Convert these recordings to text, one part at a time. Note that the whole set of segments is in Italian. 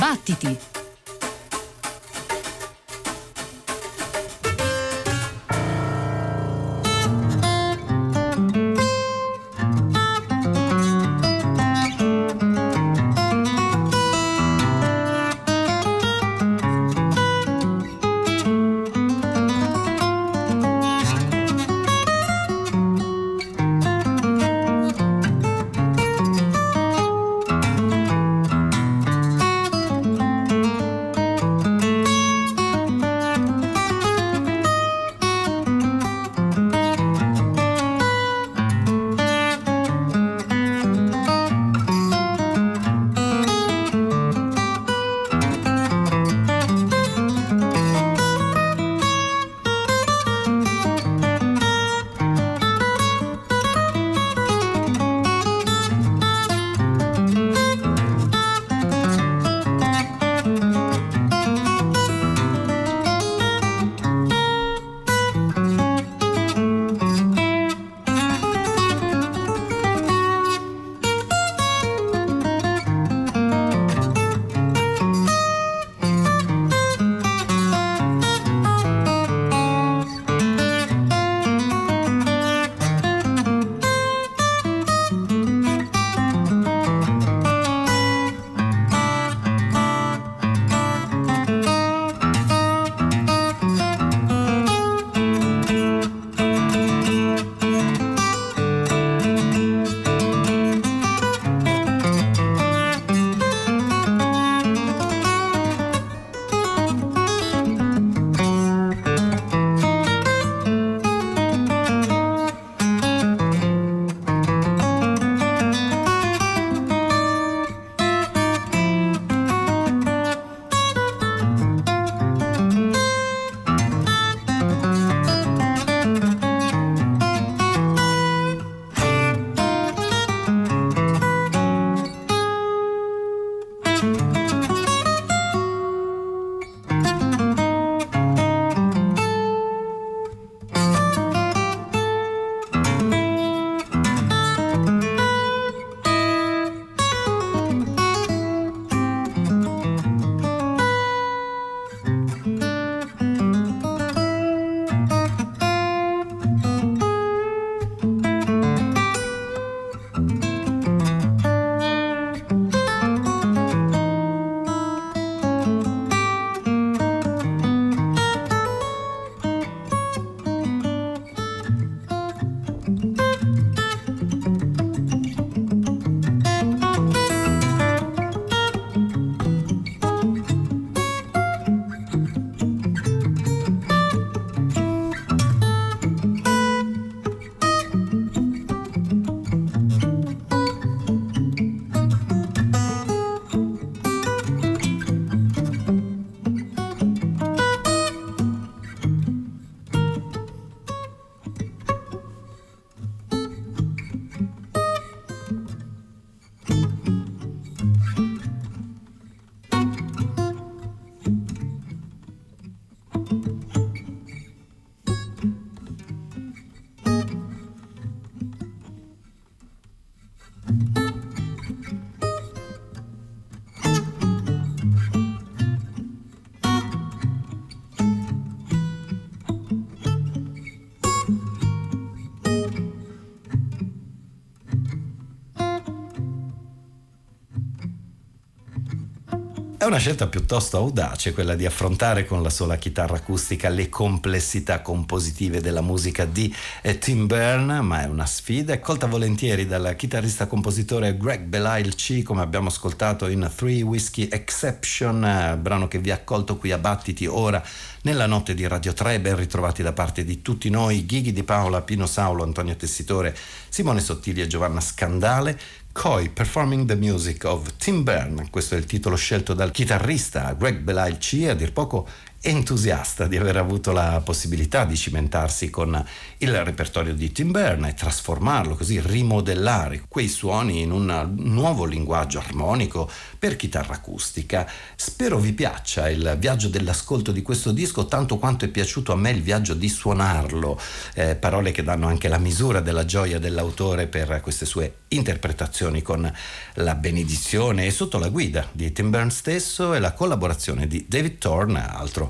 Battiti! Una scelta piuttosto audace quella di affrontare con la sola chitarra acustica le complessità compositive della musica di eh, Tim Byrne, ma è una sfida, è colta volentieri dal chitarrista compositore Greg Belial C, come abbiamo ascoltato in Three Whiskey Exception, brano che vi ha accolto qui a Battiti ora nella notte di Radio 3, ben ritrovati da parte di tutti noi, Ghighi di Paola, Pino Saulo, Antonio Tessitore, Simone Sottili e Giovanna Scandale. Coy Performing the Music of Tim Byrne, questo è il titolo scelto dal chitarrista Greg Belial C, a dir poco entusiasta di aver avuto la possibilità di cimentarsi con il repertorio di Tim Byrne e trasformarlo così, rimodellare quei suoni in un nuovo linguaggio armonico per chitarra acustica. Spero vi piaccia il viaggio dell'ascolto di questo disco tanto quanto è piaciuto a me il viaggio di suonarlo, eh, parole che danno anche la misura della gioia dell'autore per queste sue interpretazioni con la benedizione e sotto la guida di Tim Byrne stesso e la collaborazione di David Thorne, altro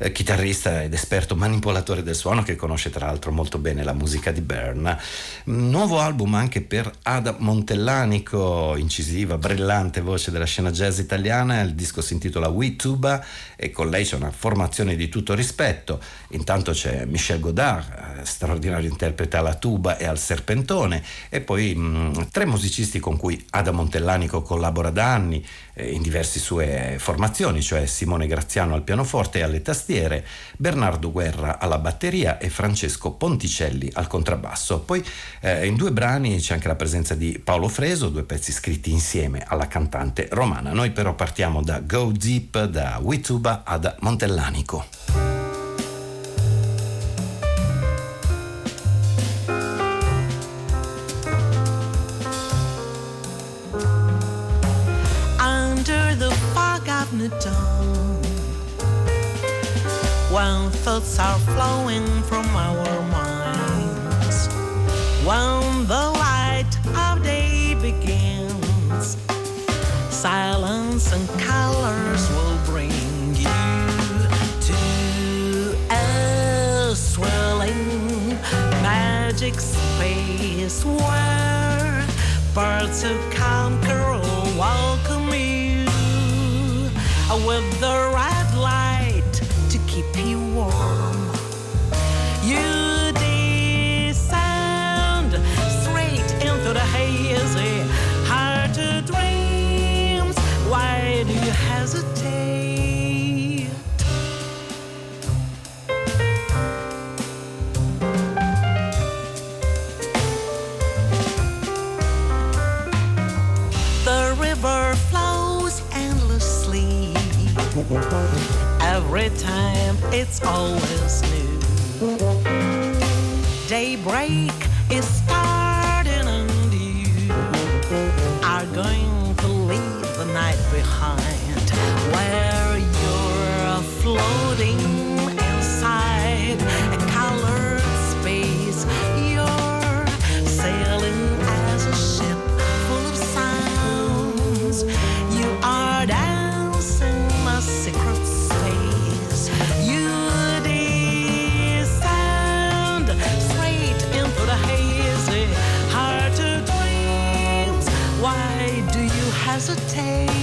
eh, chitarrista ed esperto manipolatore del suono che conosce tra l'altro molto bene la musica di Byrne. Nuovo album anche per Ada Montellanico, incisiva, brillante voce della scena jazz italiana, il disco si intitola We Tuba e con lei c'è una formazione di tutto rispetto. Intanto c'è Michel Godard, eh, straordinario interprete alla tuba e al serpentone e poi mh, tre musicisti con cui Ada Montellanico collabora da anni eh, in diverse sue formazioni, cioè Simone Graziano al pianoforte e alle tastiere tastiere, Bernardo Guerra alla batteria e Francesco Ponticelli al contrabbasso. Poi eh, in due brani c'è anche la presenza di Paolo Freso, due pezzi scritti insieme alla cantante romana. Noi però partiamo da Go Deep, da Wituba ad Montellanico. The dawn when thoughts are flowing from our minds. When the light of day begins, silence and colors will bring you to a swirling magic space where birds who conquer welcome you with the red every time it's always new. Daybreak is starting and you are going to leave the night behind where you're floating hesitate?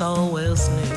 Always new.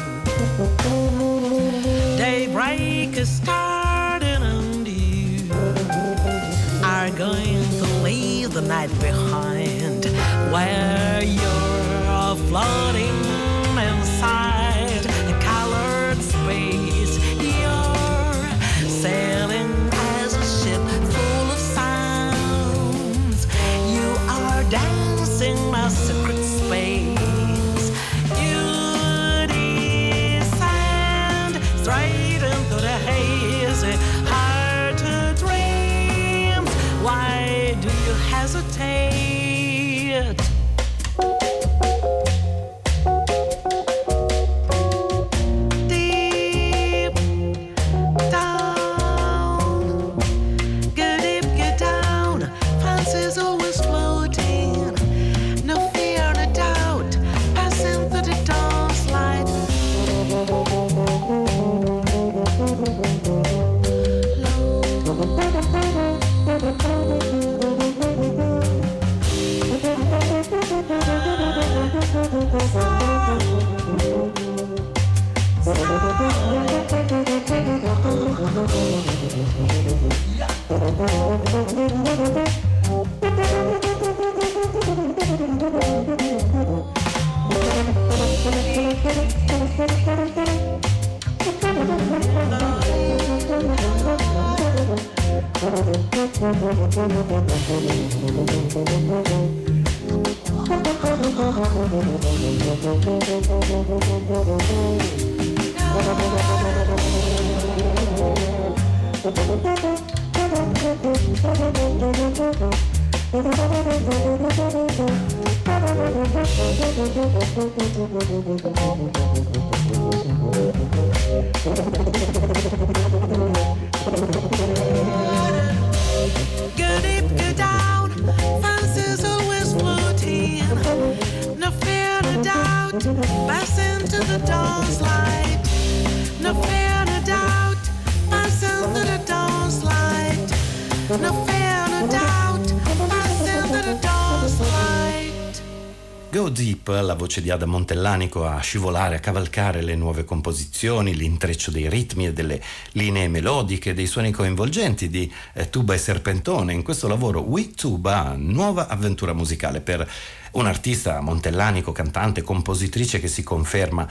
Voce di Ada Montellanico a scivolare, a cavalcare le nuove composizioni, l'intreccio dei ritmi e delle linee melodiche, dei suoni coinvolgenti di eh, tuba e serpentone. In questo lavoro We Tuba, nuova avventura musicale per un artista montellanico, cantante, compositrice che si conferma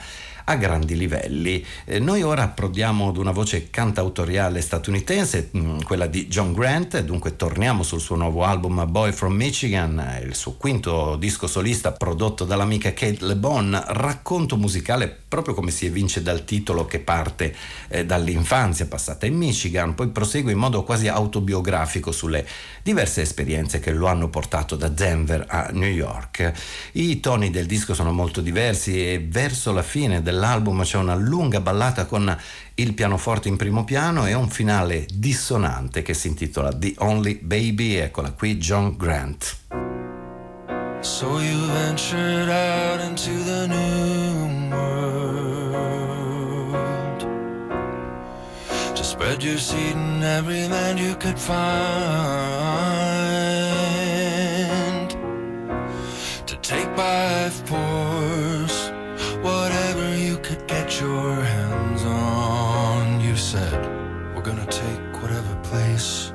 a grandi livelli. Eh, noi ora approdiamo ad una voce cantautoriale statunitense, mh, quella di John Grant, dunque torniamo sul suo nuovo album Boy from Michigan, il suo quinto disco solista prodotto dall'amica Kate LeBon, racconto musicale proprio come si evince dal titolo che parte eh, dall'infanzia passata in Michigan, poi prosegue in modo quasi autobiografico sulle diverse esperienze che lo hanno portato da Denver a New York. I toni del disco sono molto diversi e verso la fine dell'album c'è una lunga ballata con il pianoforte in primo piano e un finale dissonante che si intitola The Only Baby. Eccola qui John Grant. So you ventured out into the new your seed in every land you could find, to take by force whatever you could get your hands on. You said, We're gonna take whatever place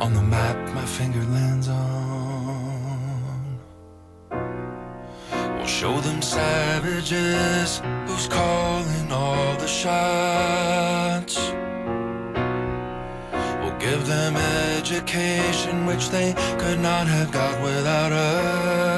on the map my finger lands on. We'll show them savages who's calling all the shots. Education which they could not have got without us.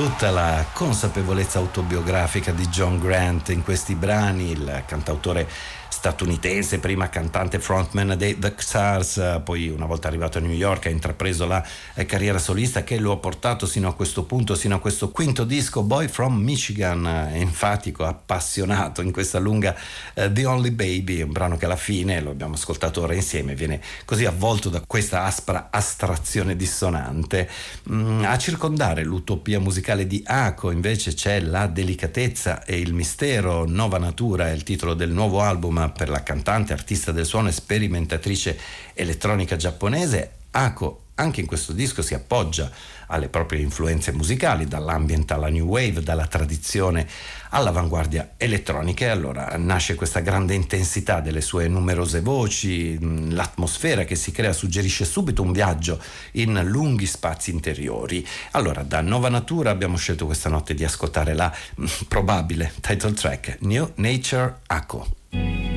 Tutta la consapevolezza autobiografica di John Grant in questi brani, il cantautore statunitense, prima cantante frontman dei The Stars, poi una volta arrivato a New York ha intrapreso la eh, carriera solista che lo ha portato sino a questo punto, sino a questo quinto disco, Boy from Michigan, enfatico, appassionato in questa lunga uh, The Only Baby, un brano che alla fine, lo abbiamo ascoltato ora insieme, viene così avvolto da questa aspra astrazione dissonante. Mm, a circondare l'utopia musicale di Ako invece c'è la delicatezza e il mistero, Nova Natura è il titolo del nuovo album per la cantante, artista del suono e sperimentatrice elettronica giapponese, Ako anche in questo disco si appoggia alle proprie influenze musicali, dall'ambient alla new wave, dalla tradizione all'avanguardia elettronica e allora nasce questa grande intensità delle sue numerose voci, l'atmosfera che si crea suggerisce subito un viaggio in lunghi spazi interiori. Allora da Nova Natura abbiamo scelto questa notte di ascoltare la probabile title track New Nature Ako.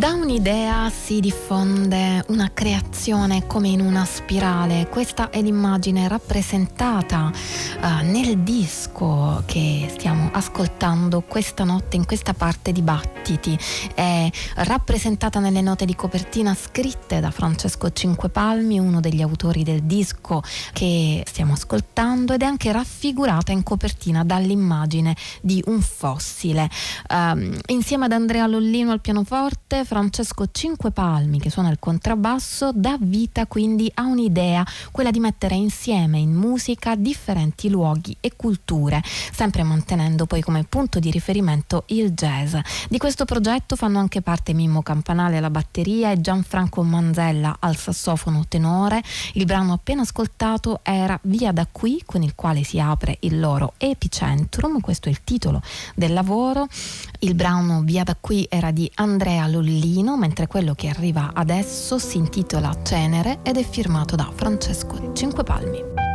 Da un'idea si diffonde una creazione come in una spirale. Questa è l'immagine rappresentata uh, nel disco che stiamo ascoltando questa notte in questa parte di Battiti. È rappresentata nelle note di copertina scritte da Francesco Cinquepalmi, uno degli autori del disco che stiamo ascoltando, ed è anche raffigurata in copertina dall'immagine di un fossile. Uh, insieme ad Andrea Lollino al pianoforte, Francesco Cinquepalmi, che suona il contrabbasso, dà vita quindi a un'idea, quella di mettere insieme in musica differenti luoghi e culture, sempre mantenendo poi come punto di riferimento il jazz. Di questo progetto fanno anche parte Mimmo Campanale alla batteria e Gianfranco Manzella al sassofono tenore. Il brano appena ascoltato era Via da qui, con il quale si apre il loro Epicentrum, questo è il titolo del lavoro. Il brano Via da qui era di Andrea Avellino, mentre quello che arriva adesso si intitola Cenere ed è firmato da Francesco Cinquepalmi.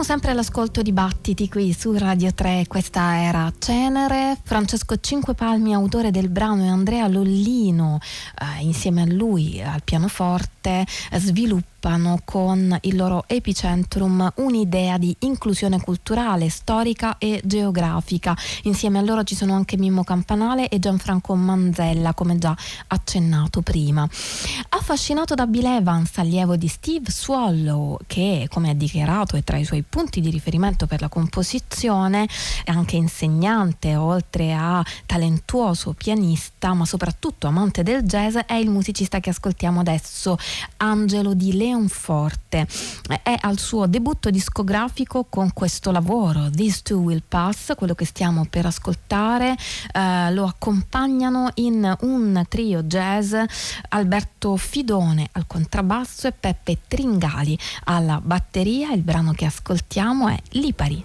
Siamo sempre all'ascolto di Battiti qui su Radio 3, questa era Cenere, Francesco Cinquepalmi, autore del brano e Andrea Lollino, eh, insieme a lui al pianoforte, sviluppa sviluppano con il loro epicentrum un'idea di inclusione culturale, storica e geografica. Insieme a loro ci sono anche Mimmo Campanale e Gianfranco Manzella, come già accennato prima. Affascinato da Bill Evans, allievo di Steve Swallow, che come ha dichiarato è tra i suoi punti di riferimento per la composizione, è anche insegnante, oltre a talentuoso pianista, ma soprattutto amante del jazz, è il musicista che ascoltiamo adesso, Angelo di Leonforte. È al suo debutto discografico con questo lavoro, These Two Will Pass, quello che stiamo per ascoltare. Eh, lo accompagnano in un trio jazz Alberto Fidone al contrabbasso e Peppe Tringali alla batteria. Il brano che ascoltiamo è Lipari.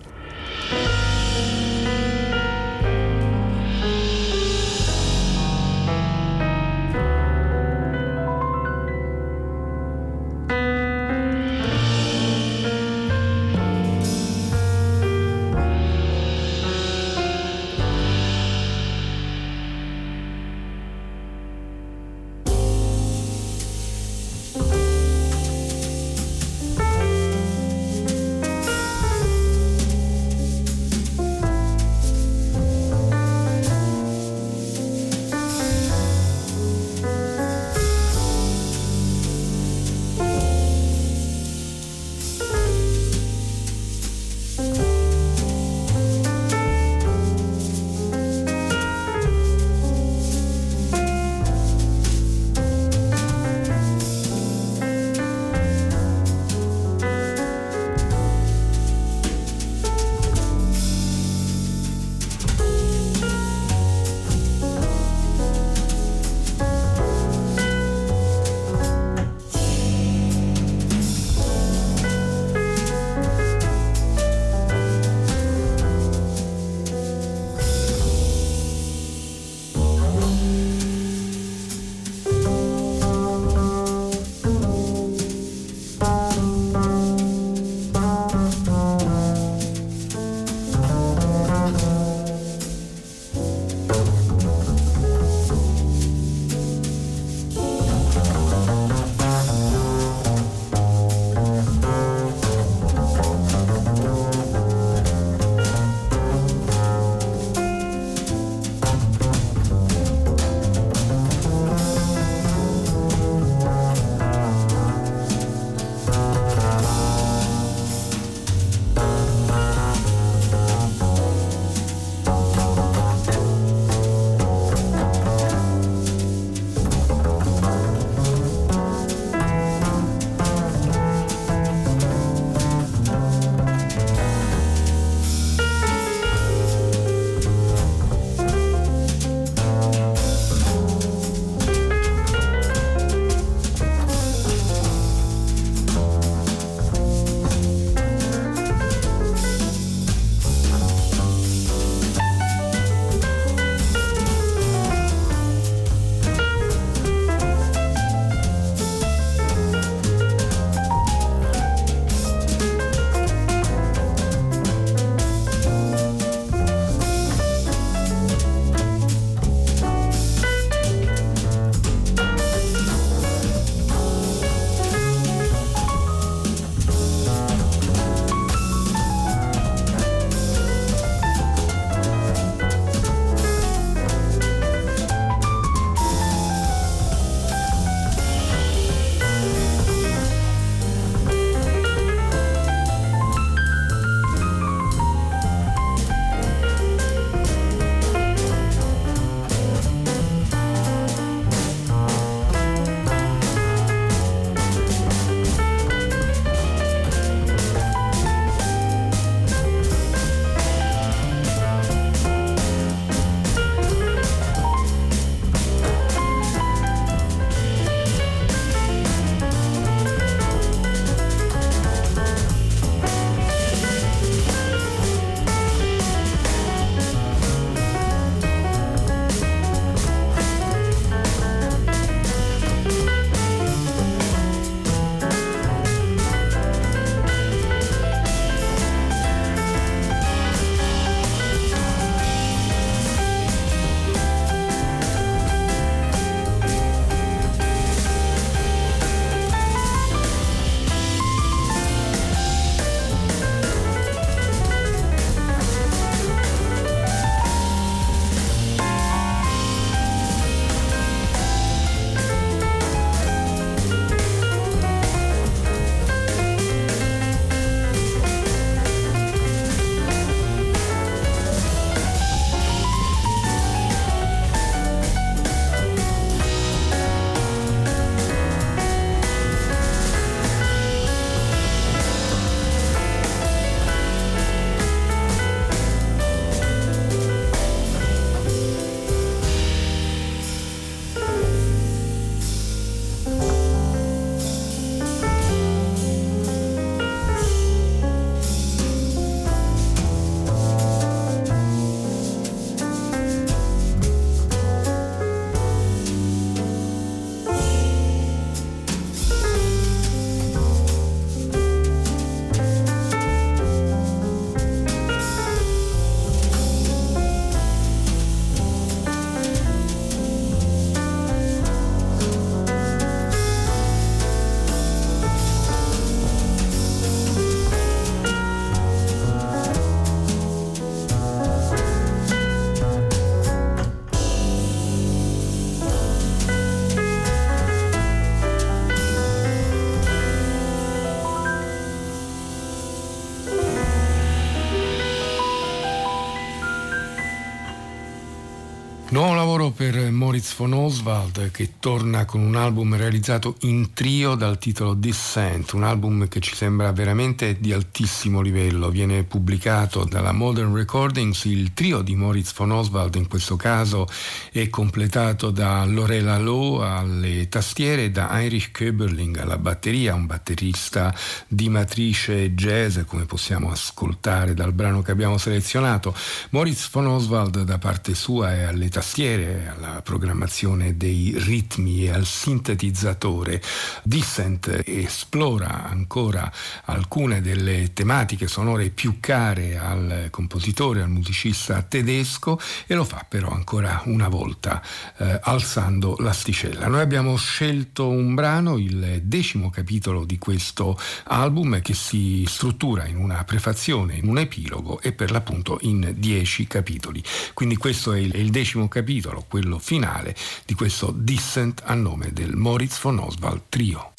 Lavoro per Moritz von Oswald che torna con un album realizzato in trio dal titolo Descent, un album che ci sembra veramente di altissimo livello. Viene pubblicato dalla Modern Recordings, il trio di Moritz von Oswald in questo caso è completato da Lorella Lowe alle tastiere e da Heinrich Köberling alla batteria, un batterista di matrice jazz come possiamo ascoltare dal brano che abbiamo selezionato. Moritz von Oswald da parte sua è alle tastiere, alla programmazione dei ritmi e al sintetizzatore. Dissent esplora ancora alcune delle tematiche sonore più care al compositore, al musicista tedesco e lo fa però ancora una volta eh, alzando l'asticella. Noi abbiamo scelto un brano, il decimo capitolo di questo album che si struttura in una prefazione, in un epilogo e per l'appunto in dieci capitoli. Quindi questo è il decimo capitolo, quello finale di questo Dissent a nome del Moritz von Oswald Trio.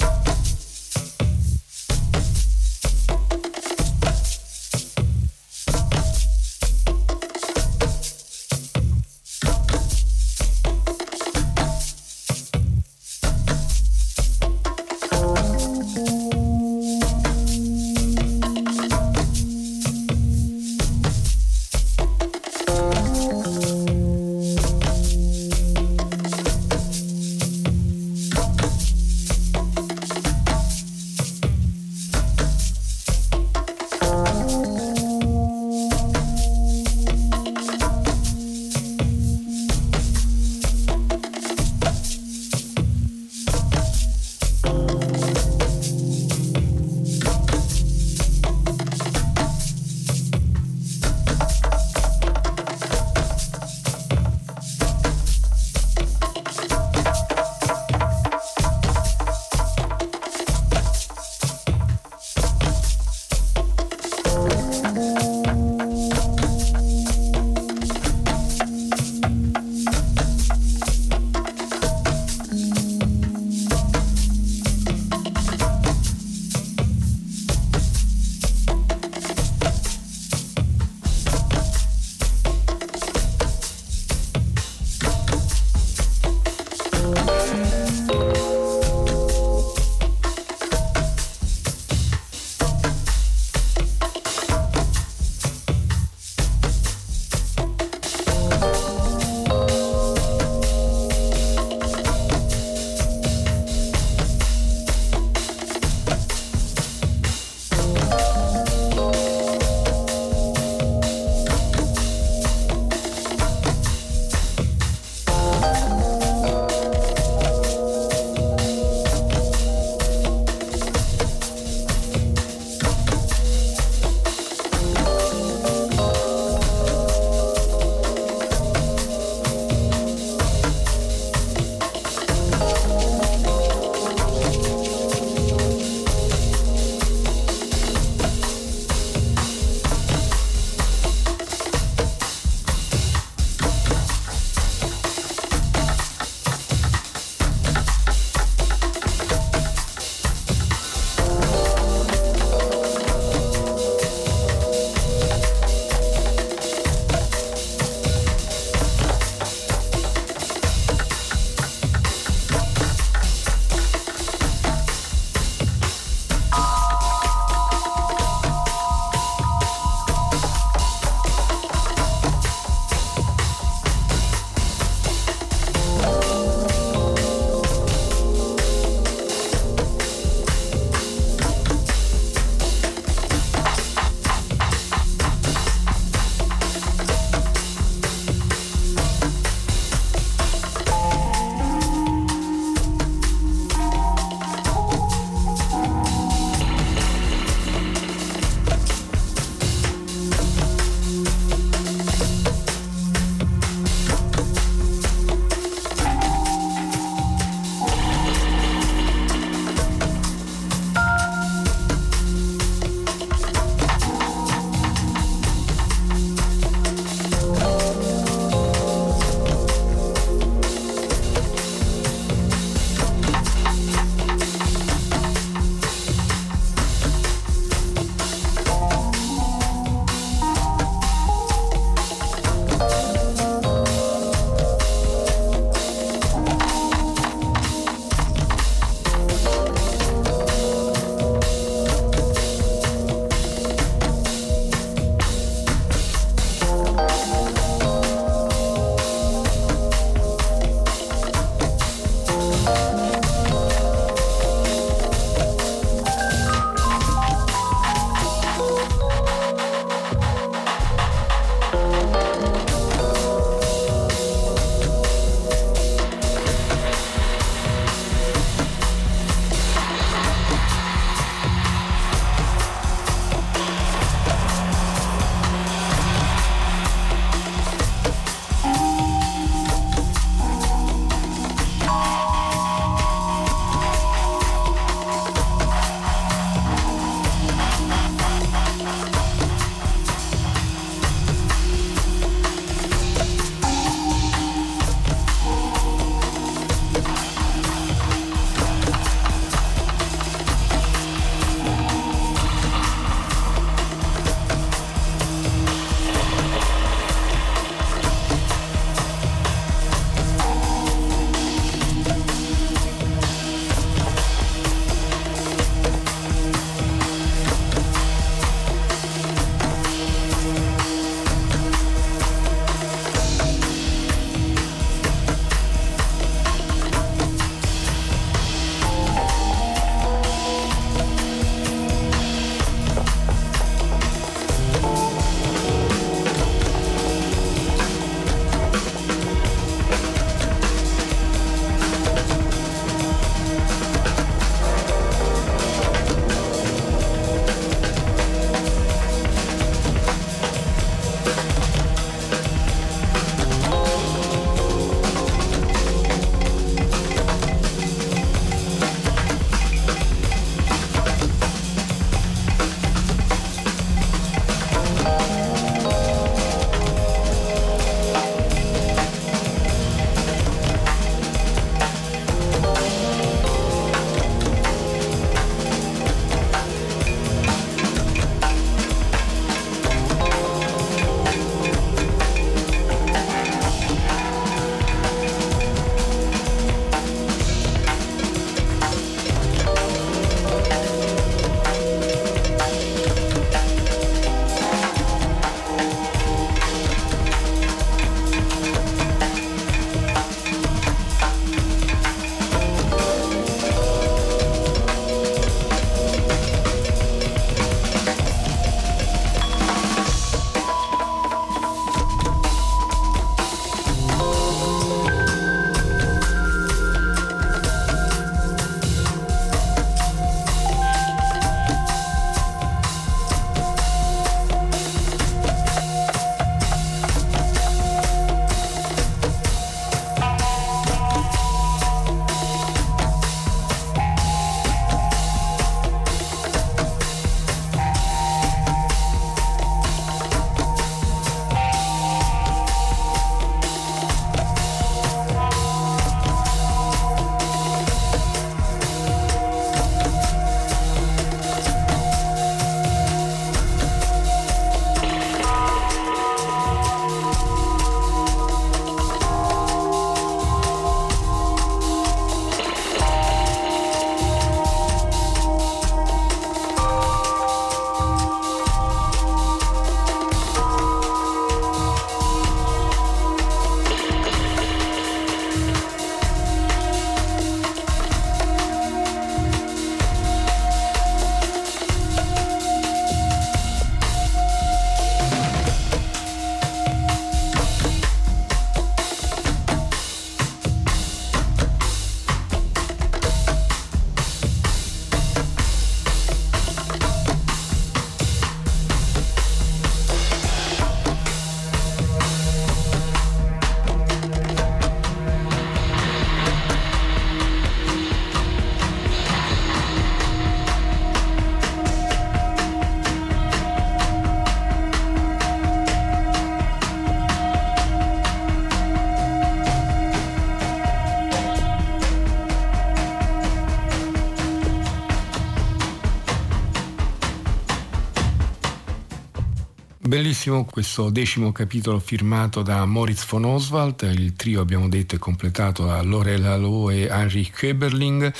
Bellissimo questo decimo capitolo firmato da Moritz von Oswald, il trio abbiamo detto è completato da Lorella Lowe e Heinrich Köberling,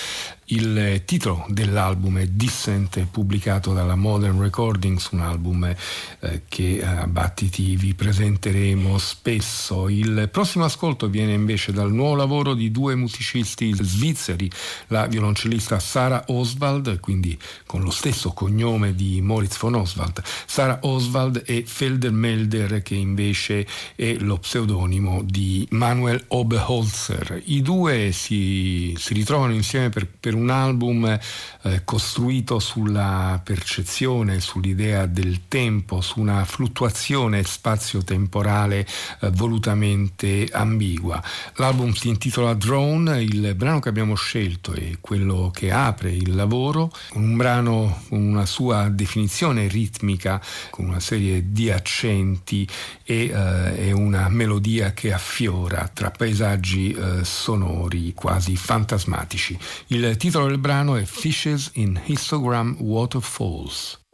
il titolo dell'album è Dissent, pubblicato dalla Modern Recordings, un album eh, che a Battiti vi presenteremo spesso. Il prossimo ascolto viene invece dal nuovo lavoro di due musicisti svizzeri, la violoncellista Sara Oswald, quindi con lo stesso cognome di Moritz von Oswald, Sara Oswald e Feldermelder, che invece è lo pseudonimo di Manuel Oberholzer. I due si, si ritrovano insieme per, per un album eh, costruito sulla percezione, sull'idea del tempo, su una fluttuazione spazio-temporale eh, volutamente ambigua. L'album si intitola Drone, il brano che abbiamo scelto è quello che apre il lavoro, un brano con una sua definizione ritmica, con una serie di accenti e, eh, una melodia che affiora tra paesaggi eh, sonori quasi fantasmatici. Il titolo del brano è Fishes in Histogram Waterfalls.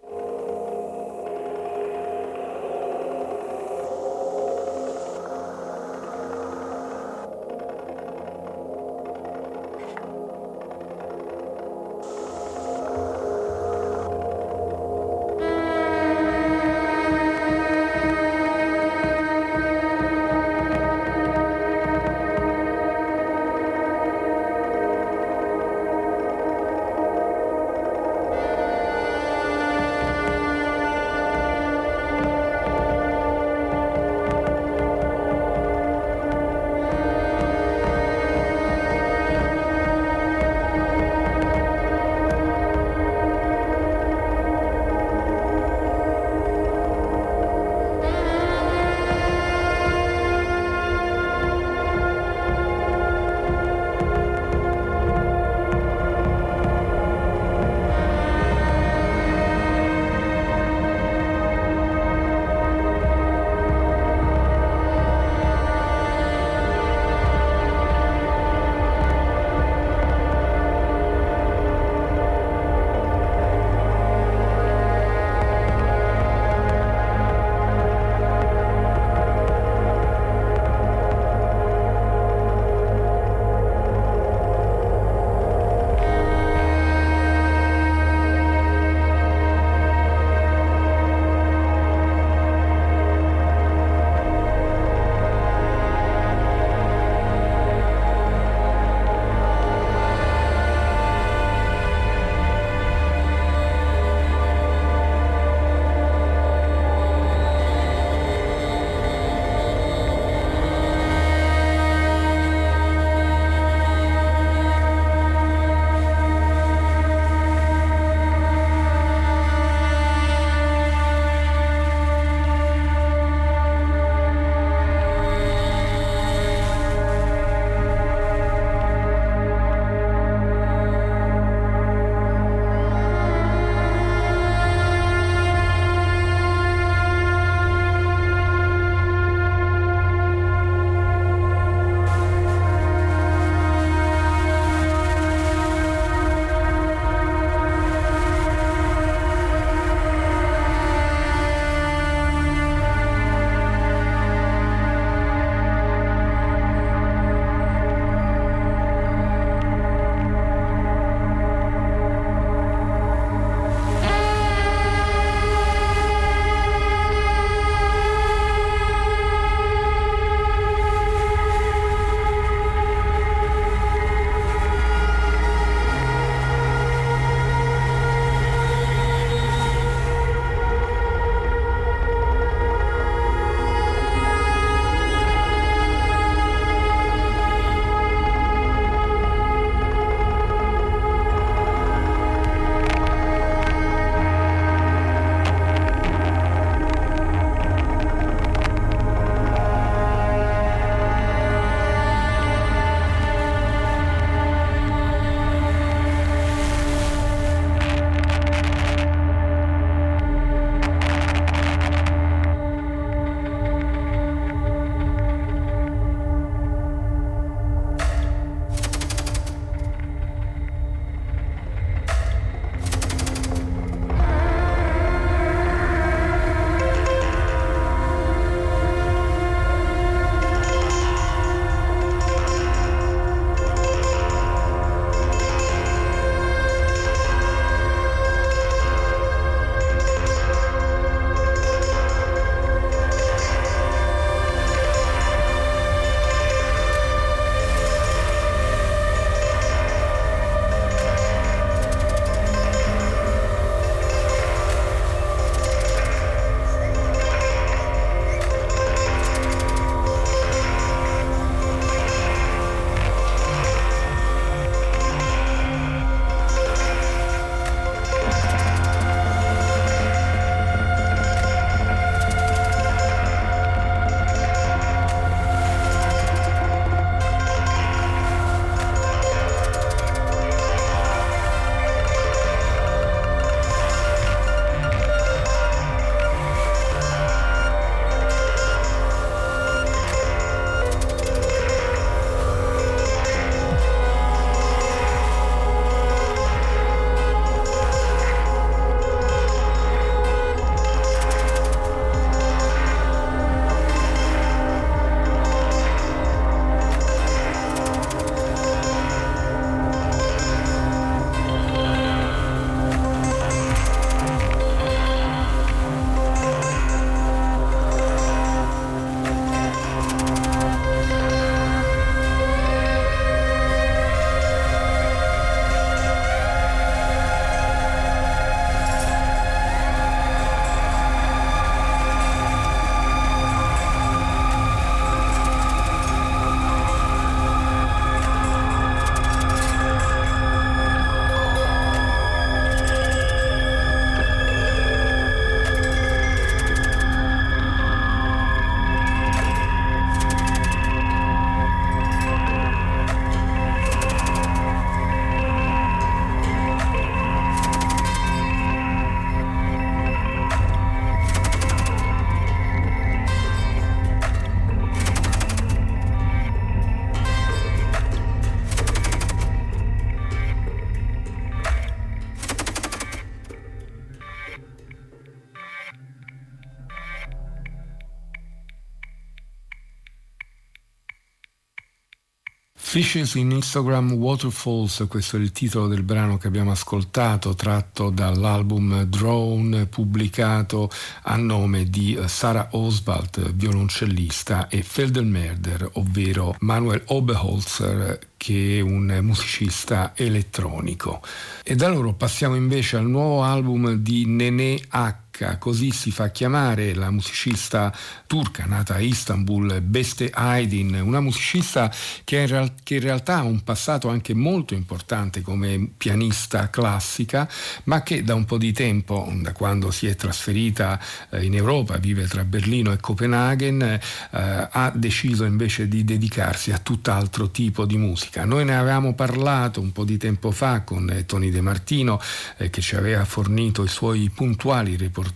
Fishes in Instagram Waterfalls, questo è il titolo del brano che abbiamo ascoltato, tratto dall'album Drone pubblicato a nome di eh, Sarah Oswald, violoncellista, e Feldelmerder, ovvero Manuel Oberholzer, che è un musicista elettronico. E da loro passiamo invece al nuovo album di Nene H così si fa chiamare la musicista turca nata a Istanbul, Beste Aydin, una musicista che in, real- che in, realtà ha un passato anche molto importante come pianista classica, ma che da un po' di tempo, da quando si è trasferita eh, in Europa, vive tra Berlino e Copenaghen, eh, ha deciso invece di dedicarsi a tutt'altro tipo di musica musica. Noi ne avevamo parlato un po' di tempo fa con eh, Tony De Martino eh, che ci aveva fornito i suoi puntuali reportage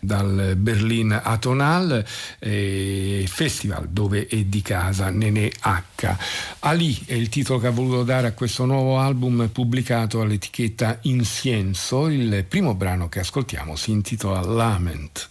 dal Berlin Atonal eh, festival dove è di casa Nene H. Ali è il titolo che ha voluto dare a questo nuovo album pubblicato all'etichetta Insienso. Il primo brano che ascoltiamo si intitola Lament.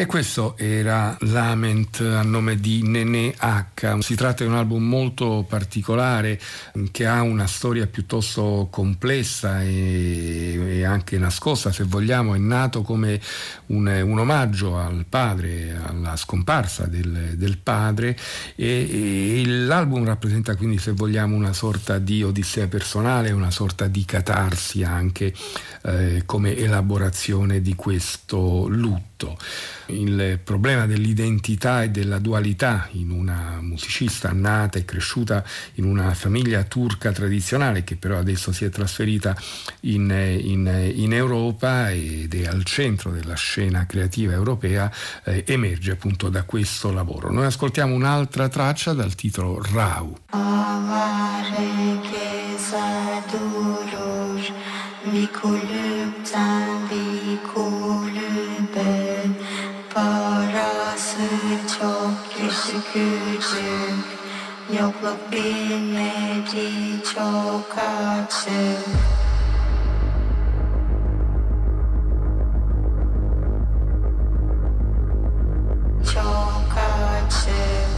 E questo era Lament a nome di Nene H. Si tratta di un album molto particolare che ha una storia piuttosto complessa e, e anche nascosta, se vogliamo. È nato come un, un omaggio al padre, alla scomparsa del, del padre e, e, l'album rappresenta quindi, se vogliamo, una sorta di odissea personale, una sorta di catarsi anche eh, come elaborazione di questo lutto il problema dell'identità e della dualità in una musicista nata e cresciuta in una famiglia turca tradizionale che però adesso si è trasferita in, in, in Europa ed è al centro della scena creativa europea, eh, emerge appunto da questo lavoro. Noi ascoltiamo un'altra traccia dal titolo Rau. Kulüpten bir kulübe çok yaşı küçük Yokluk bilmedi çok açık Çok açık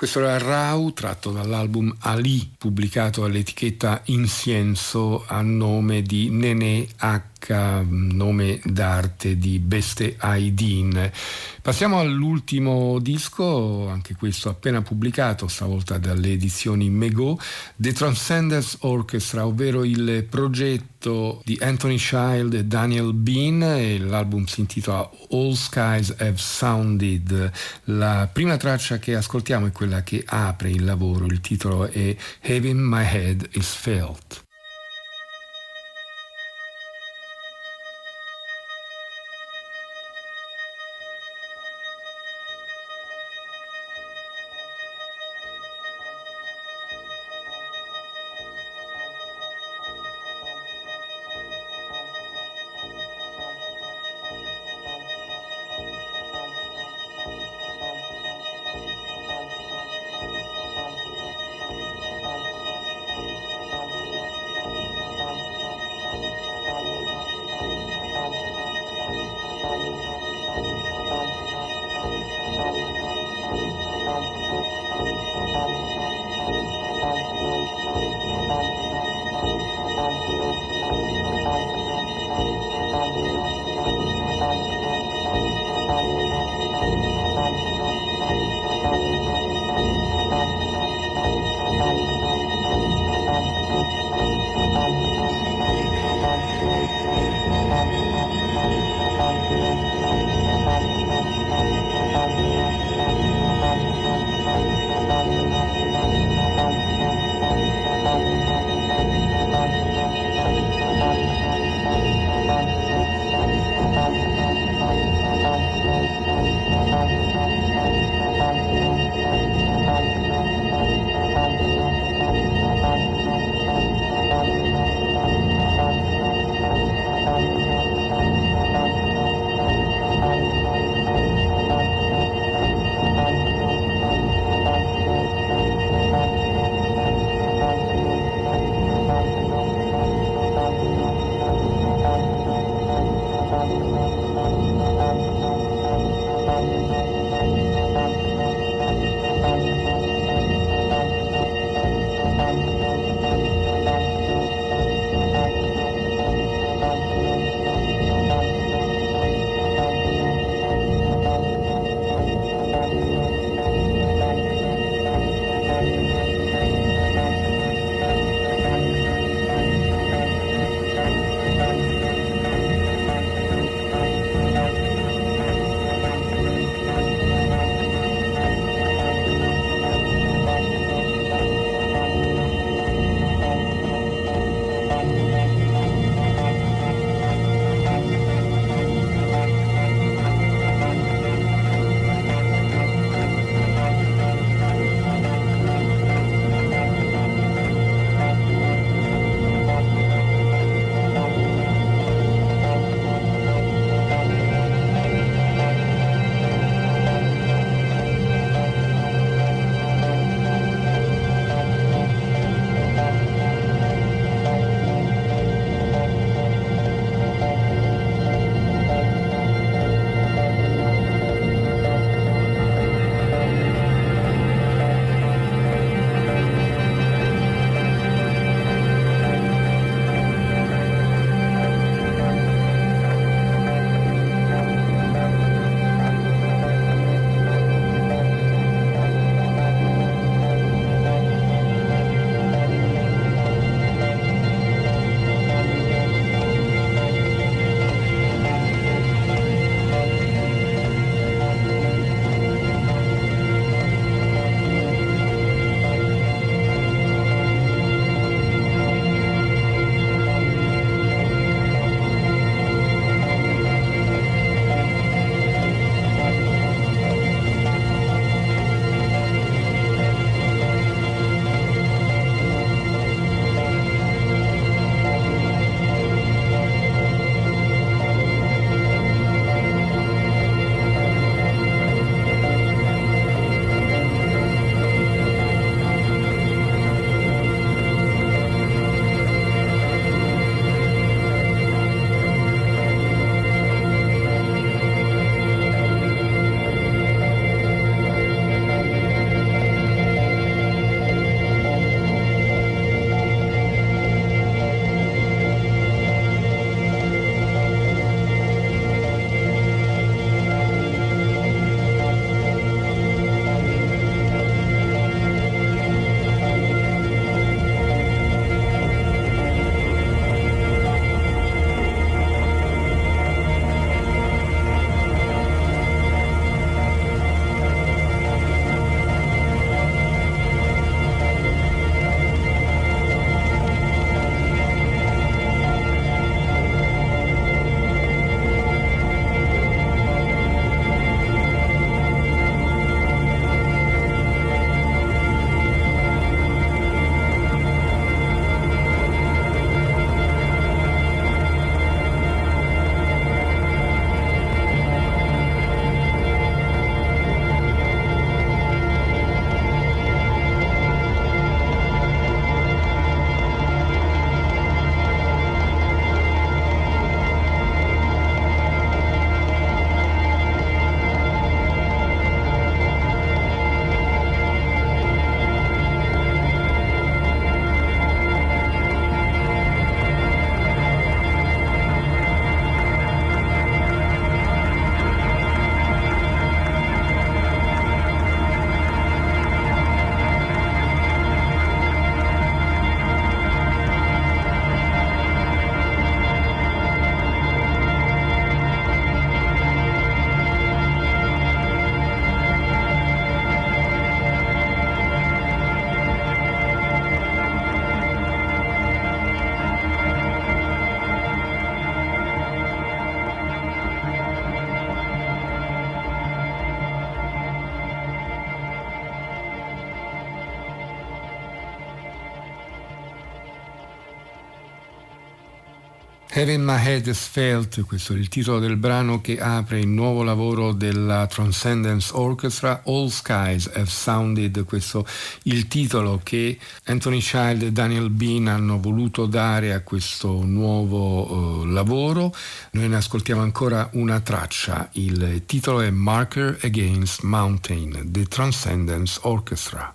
Questo era Rau, tratto dall'album Ali, pubblicato all'etichetta Insienso a nome di Nene H nome d'arte di Beste Aidin. Passiamo all'ultimo disco, anche questo appena pubblicato, stavolta dalle edizioni Mego, The Transcendence Orchestra, ovvero il progetto di Anthony Child e Daniel Bean e l'album si intitola All Skies Have Sounded. La prima traccia che ascoltiamo è quella che apre il lavoro, il titolo è Having My Head is Felt. Heaven My Head Has Felt, questo è il titolo del brano che apre il nuovo lavoro della Transcendence Orchestra, All Skies Have Sounded, questo il titolo che Anthony Child e Daniel Bean hanno voluto dare a questo nuovo uh, lavoro. Noi ne ascoltiamo ancora una traccia, il titolo è Marker Against Mountain, The Transcendence Orchestra.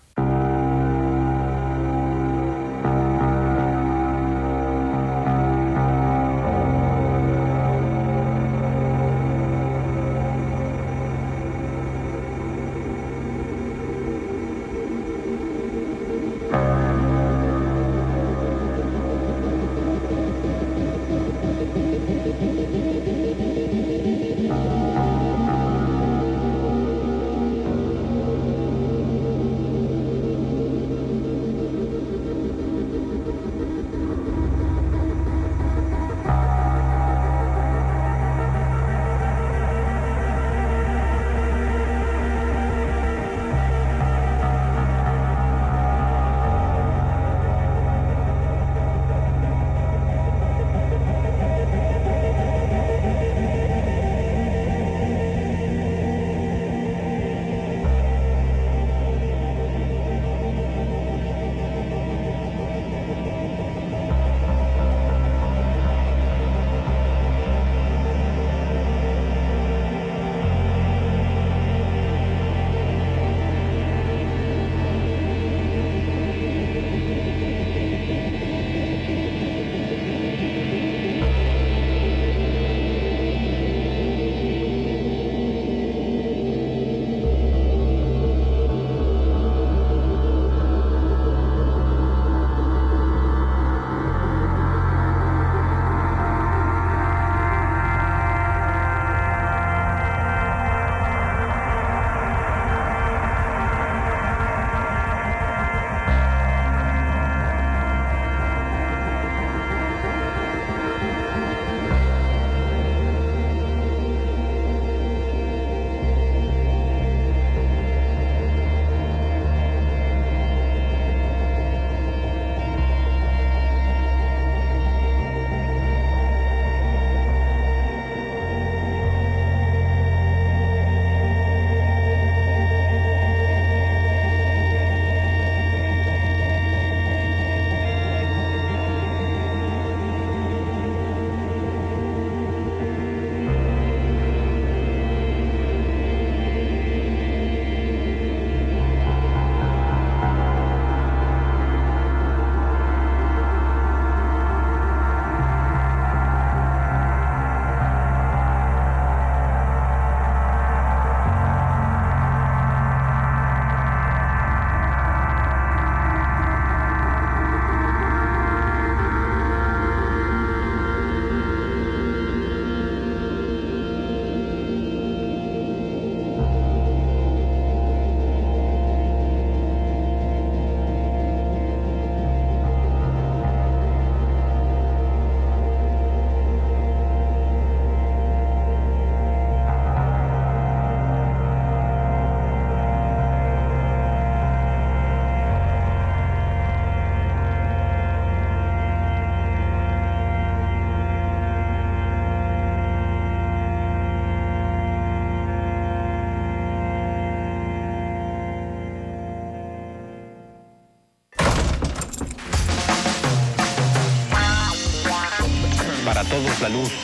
salud.